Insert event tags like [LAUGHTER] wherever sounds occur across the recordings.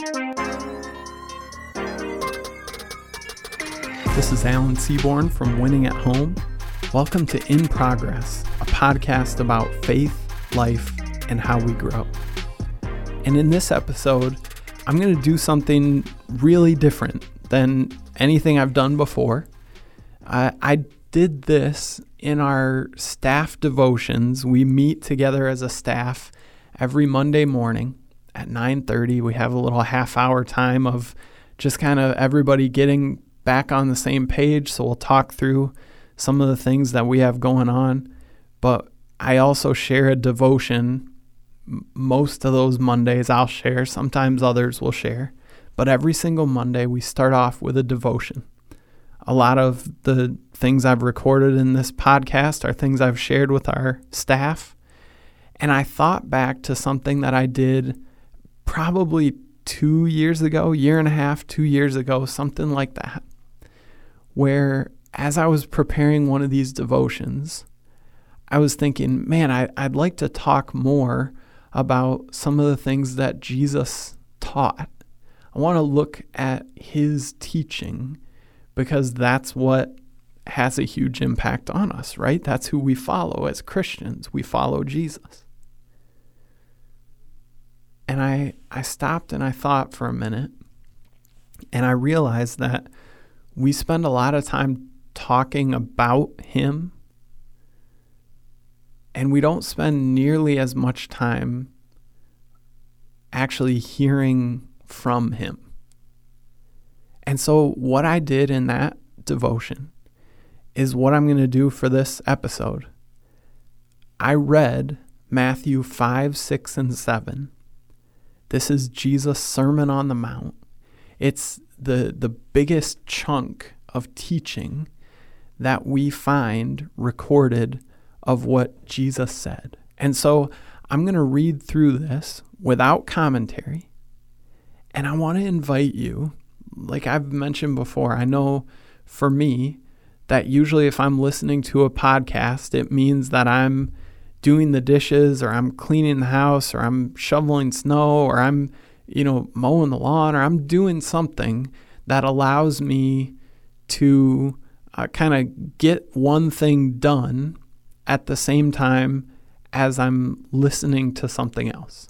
This is Alan Seaborn from Winning at Home. Welcome to In Progress, a podcast about faith, life, and how we grow. And in this episode, I'm going to do something really different than anything I've done before. I, I did this in our staff devotions. We meet together as a staff every Monday morning at 9:30. We have a little half hour time of just kind of everybody getting back on the same page. So we'll talk through some of the things that we have going on. But I also share a devotion. Most of those Mondays I'll share, sometimes others will share. But every single Monday we start off with a devotion. A lot of the things I've recorded in this podcast are things I've shared with our staff. And I thought back to something that I did probably two years ago, year and a half, two years ago, something like that, where as I was preparing one of these devotions, I was thinking, man, I, I'd like to talk more about some of the things that Jesus taught. I want to look at his teaching because that's what has a huge impact on us, right? That's who we follow as Christians. We follow Jesus. And I, I stopped and I thought for a minute, and I realized that we spend a lot of time talking about Him, and we don't spend nearly as much time actually hearing from Him. And so, what I did in that devotion is what I'm going to do for this episode. I read Matthew 5, 6, and 7. This is Jesus' Sermon on the Mount. It's the, the biggest chunk of teaching that we find recorded of what Jesus said. And so I'm going to read through this without commentary. And I want to invite you, like I've mentioned before, I know for me, that usually if I'm listening to a podcast, it means that I'm doing the dishes or I'm cleaning the house or I'm shoveling snow or I'm, you know, mowing the lawn or I'm doing something that allows me to uh, kind of get one thing done at the same time as I'm listening to something else.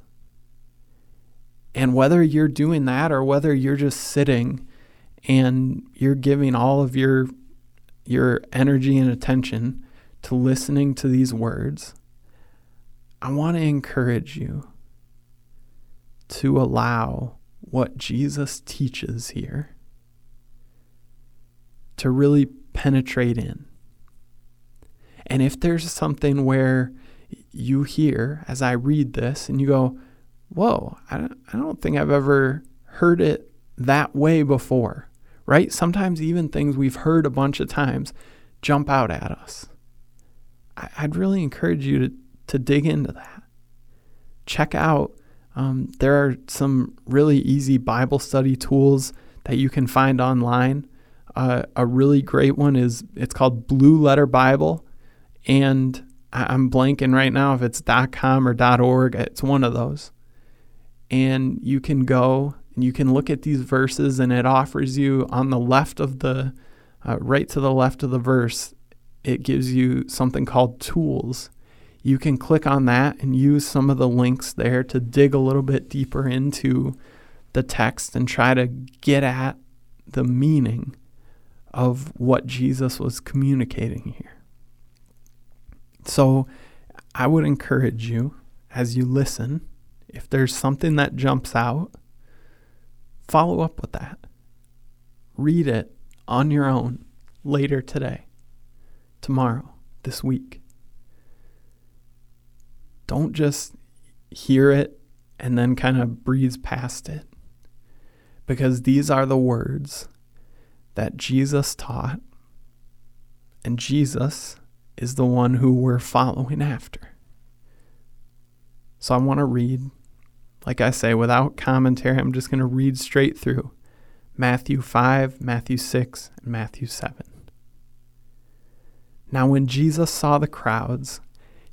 And whether you're doing that or whether you're just sitting and you're giving all of your your energy and attention to listening to these words, I want to encourage you to allow what Jesus teaches here to really penetrate in. And if there's something where you hear as I read this and you go, Whoa, I don't, think I've ever heard it that way before right? Sometimes even things we've heard a bunch of times jump out at us. I'd really encourage you to, to dig into that. Check out, um, there are some really easy Bible study tools that you can find online. Uh, a really great one is it's called Blue Letter Bible, and I'm blanking right now if it's .com or .org. It's one of those, and you can go and you can look at these verses, and it offers you on the left of the, uh, right to the left of the verse, it gives you something called tools. You can click on that and use some of the links there to dig a little bit deeper into the text and try to get at the meaning of what Jesus was communicating here. So I would encourage you as you listen, if there's something that jumps out, Follow up with that. Read it on your own later today, tomorrow, this week. Don't just hear it and then kind of breeze past it. Because these are the words that Jesus taught, and Jesus is the one who we're following after. So I want to read like I say, without commentary, I'm just going to read straight through Matthew 5, Matthew 6, and Matthew 7. Now, when Jesus saw the crowds,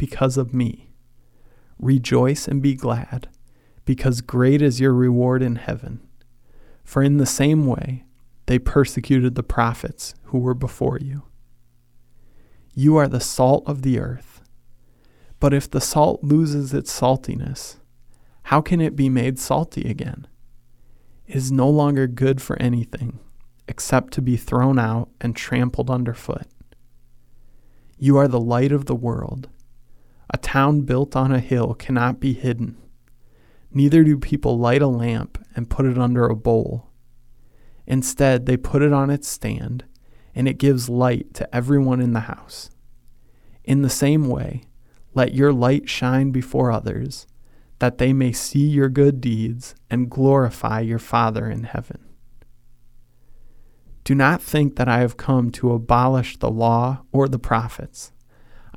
because of me. Rejoice and be glad, because great is your reward in heaven. For in the same way they persecuted the prophets who were before you. You are the salt of the earth. But if the salt loses its saltiness, how can it be made salty again? It is no longer good for anything except to be thrown out and trampled underfoot. You are the light of the world. A town built on a hill cannot be hidden. Neither do people light a lamp and put it under a bowl. Instead, they put it on its stand, and it gives light to everyone in the house. In the same way, let your light shine before others, that they may see your good deeds and glorify your Father in heaven. Do not think that I have come to abolish the law or the prophets.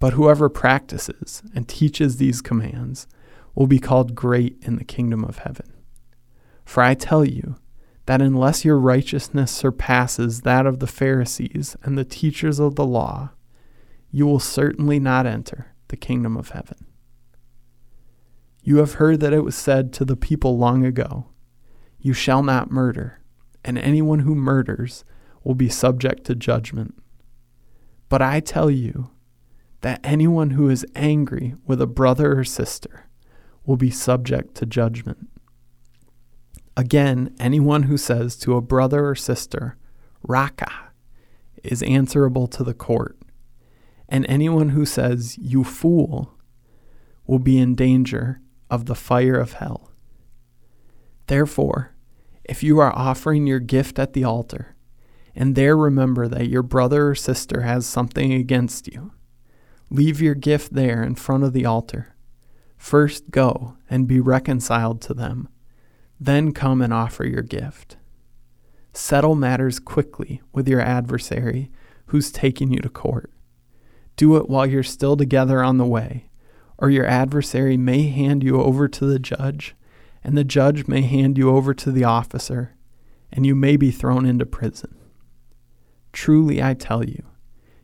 But whoever practices and teaches these commands will be called great in the kingdom of heaven. For I tell you, that unless your righteousness surpasses that of the Pharisees and the teachers of the law, you will certainly not enter the kingdom of heaven. You have heard that it was said to the people long ago, You shall not murder, and anyone who murders will be subject to judgment. But I tell you that anyone who is angry with a brother or sister will be subject to judgment. Again, anyone who says to a brother or sister, Raca, is answerable to the court. And anyone who says, You fool, will be in danger of the fire of hell. Therefore, if you are offering your gift at the altar, and there remember that your brother or sister has something against you, leave your gift there in front of the altar. First go and be reconciled to them then come and offer your gift. Settle matters quickly with your adversary who's taking you to court. Do it while you're still together on the way, or your adversary may hand you over to the judge, and the judge may hand you over to the officer, and you may be thrown into prison. Truly, I tell you,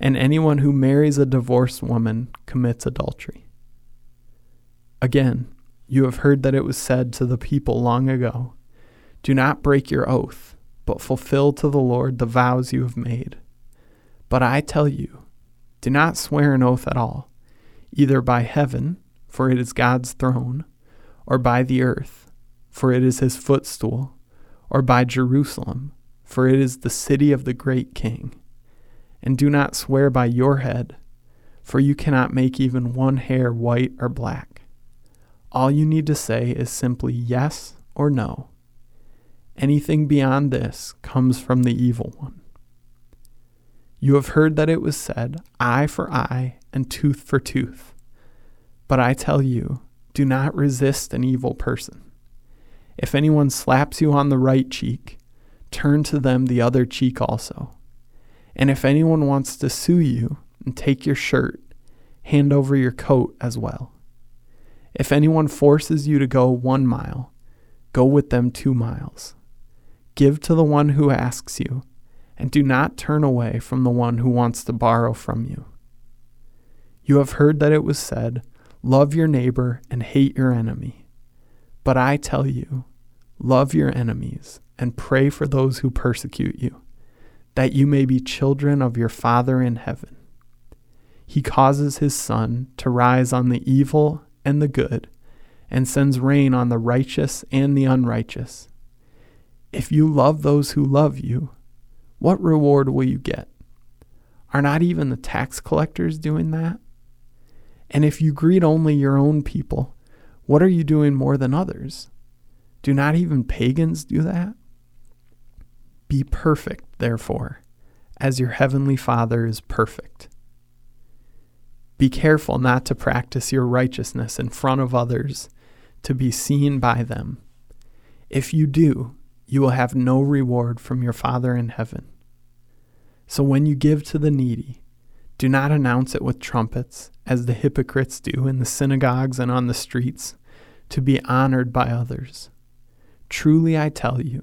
and anyone who marries a divorced woman commits adultery. Again, You have heard that it was said to the people long ago, Do not break your oath, but fulfill to the Lord the vows you have made. But I tell you, do not swear an oath at all, either by heaven, for it is God's throne, or by the earth, for it is his footstool, or by Jerusalem, for it is the city of the great king. And do not swear by your head, for you cannot make even one hair white or black. All you need to say is simply yes or no. Anything beyond this comes from the evil one. You have heard that it was said, eye for eye and tooth for tooth. But I tell you, do not resist an evil person. If anyone slaps you on the right cheek, turn to them the other cheek also. And if anyone wants to sue you and take your shirt, hand over your coat as well. If anyone forces you to go one mile, go with them two miles. Give to the one who asks you, and do not turn away from the one who wants to borrow from you. You have heard that it was said, Love your neighbor and hate your enemy. But I tell you, love your enemies and pray for those who persecute you, that you may be children of your Father in heaven. He causes his sun to rise on the evil and the good, and sends rain on the righteous and the unrighteous. If you love those who love you, what reward will you get? Are not even the tax collectors doing that? And if you greet only your own people, what are you doing more than others? Do not even pagans do that? Be perfect, therefore, as your heavenly Father is perfect. Be careful not to practice your righteousness in front of others to be seen by them. If you do, you will have no reward from your Father in heaven. So when you give to the needy, do not announce it with trumpets, as the hypocrites do in the synagogues and on the streets, to be honored by others. Truly I tell you,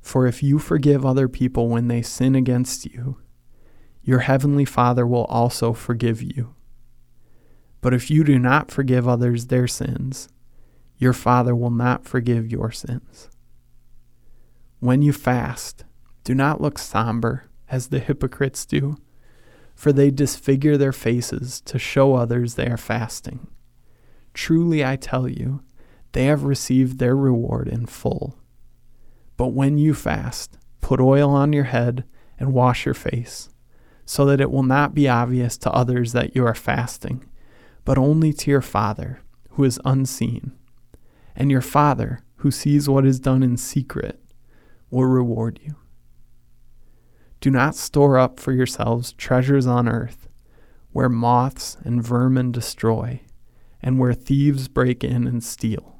For if you forgive other people when they sin against you, your heavenly Father will also forgive you. But if you do not forgive others their sins, your Father will not forgive your sins. When you fast, do not look somber as the hypocrites do, for they disfigure their faces to show others they are fasting. Truly I tell you, they have received their reward in full. But when you fast, put oil on your head and wash your face so that it will not be obvious to others that you are fasting, but only to your Father, who is unseen. And your Father, who sees what is done in secret, will reward you. Do not store up for yourselves treasures on earth, where moths and vermin destroy, and where thieves break in and steal.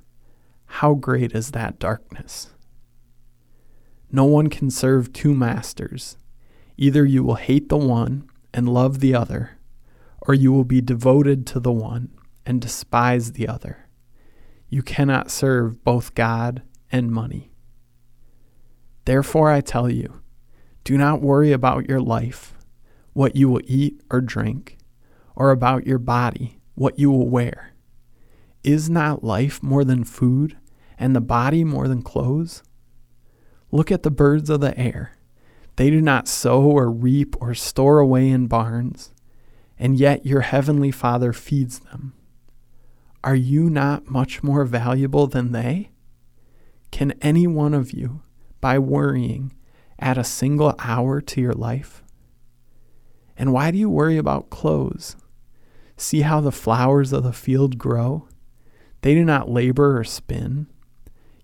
how great is that darkness? No one can serve two masters. Either you will hate the one and love the other, or you will be devoted to the one and despise the other. You cannot serve both God and money. Therefore, I tell you, do not worry about your life, what you will eat or drink, or about your body, what you will wear. Is not life more than food, and the body more than clothes? Look at the birds of the air. They do not sow or reap or store away in barns, and yet your heavenly Father feeds them. Are you not much more valuable than they? Can any one of you, by worrying, add a single hour to your life? And why do you worry about clothes? See how the flowers of the field grow? They do not labor or spin.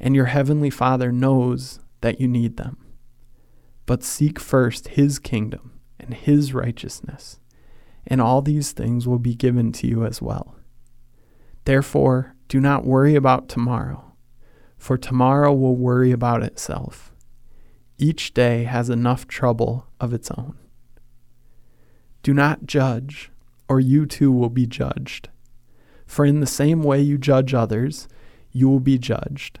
and your heavenly Father knows that you need them. But seek first his kingdom and his righteousness, and all these things will be given to you as well. Therefore, do not worry about tomorrow, for tomorrow will worry about itself. Each day has enough trouble of its own. Do not judge, or you too will be judged. For in the same way you judge others, you will be judged,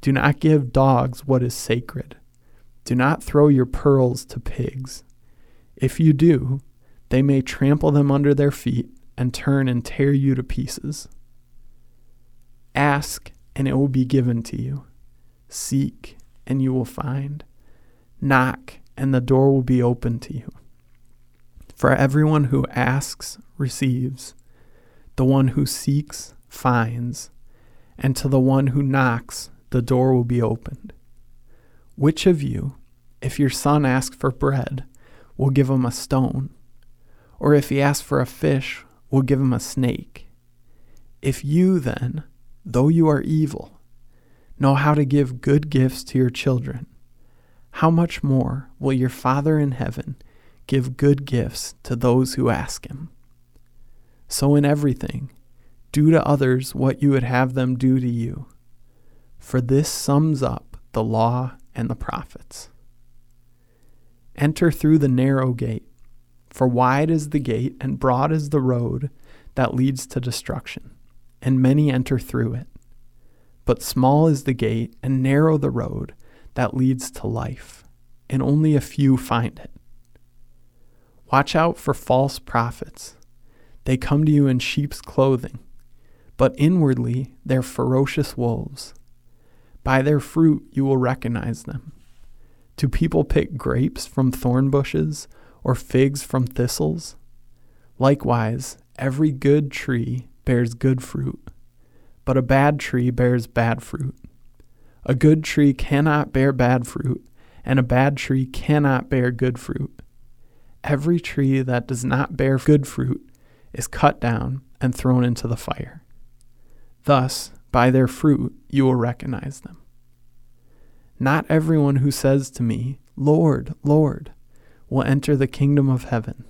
Do not give dogs what is sacred. Do not throw your pearls to pigs. If you do, they may trample them under their feet and turn and tear you to pieces. Ask, and it will be given to you. Seek, and you will find. Knock, and the door will be open to you. For everyone who asks receives, the one who seeks finds, and to the one who knocks the door will be opened. Which of you, if your son asks for bread, will give him a stone? Or if he asks for a fish, we'll give him a snake. If you then, though you are evil, know how to give good gifts to your children, how much more will your Father in heaven give good gifts to those who ask him? So in everything, do to others what you would have them do to you. For this sums up the law and the prophets. Enter through the narrow gate. For wide is the gate and broad is the road that leads to destruction, and many enter through it. But small is the gate and narrow the road that leads to life, and only a few find it. Watch out for false prophets. They come to you in sheep's clothing, but inwardly they're ferocious wolves. By their fruit you will recognize them. Do people pick grapes from thorn bushes? or figs from thistles? Likewise, every good tree bears good fruit, but a bad tree bears bad fruit. A good tree cannot bear bad fruit, and a bad tree cannot bear good fruit. Every tree that does not bear good fruit is cut down and thrown into the fire. Thus, by their fruit you will recognize them. Not everyone who says to me, Lord, Lord, will enter the kingdom of heaven,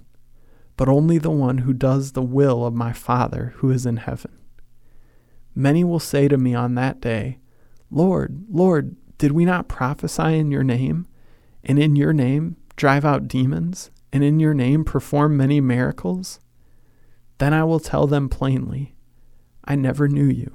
but only the one who does the will of my Father who is in heaven. Many will say to me on that day, Lord, Lord, did we not prophesy in your name, and in your name drive out demons, and in your name perform many miracles? Then I will tell them plainly, I never knew you.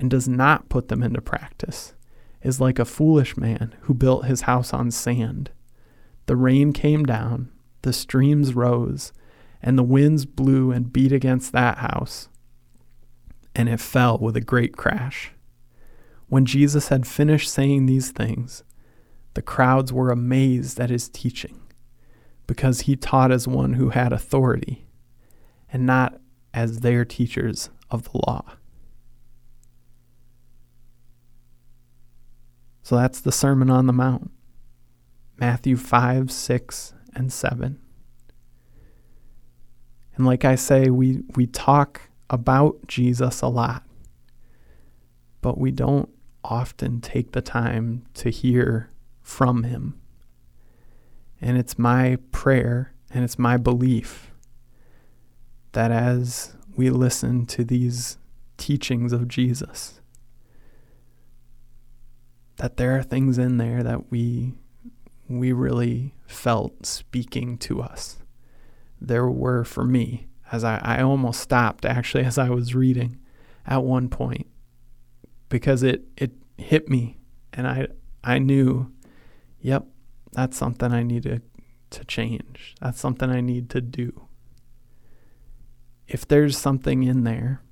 and does not put them into practice is like a foolish man who built his house on sand. The rain came down, the streams rose, and the winds blew and beat against that house, and it fell with a great crash. When Jesus had finished saying these things, the crowds were amazed at his teaching, because he taught as one who had authority, and not as their teachers of the law. So that's the Sermon on the Mount Matthew 5, 6, and 7. And like I say, we, we talk about Jesus a lot, but we don't often take the time to hear from him. And it's my prayer and it's my belief that as we listen to these teachings of Jesus, that there are things in there that we we really felt speaking to us. There were for me, as I, I almost stopped actually [LAUGHS] as I was reading at one point because it, it hit me and I I knew, yep, that's something I need to, to change. That's something I need to do. If there's something in there,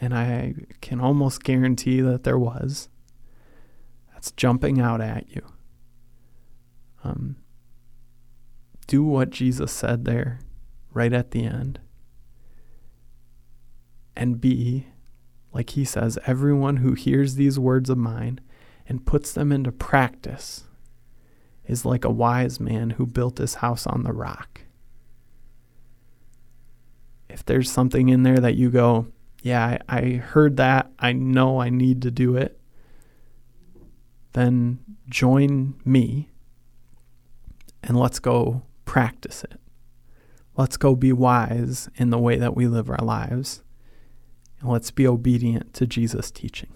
and I can almost guarantee that there was, jumping out at you. Um, do what Jesus said there right at the end. And be, like he says, everyone who hears these words of mine and puts them into practice is like a wise man who built his house on the rock. If there's something in there that you go, yeah, I, I heard that, I know I need to do it, then join me and let's go practice it. Let's go be wise in the way that we live our lives. And let's be obedient to Jesus' teaching.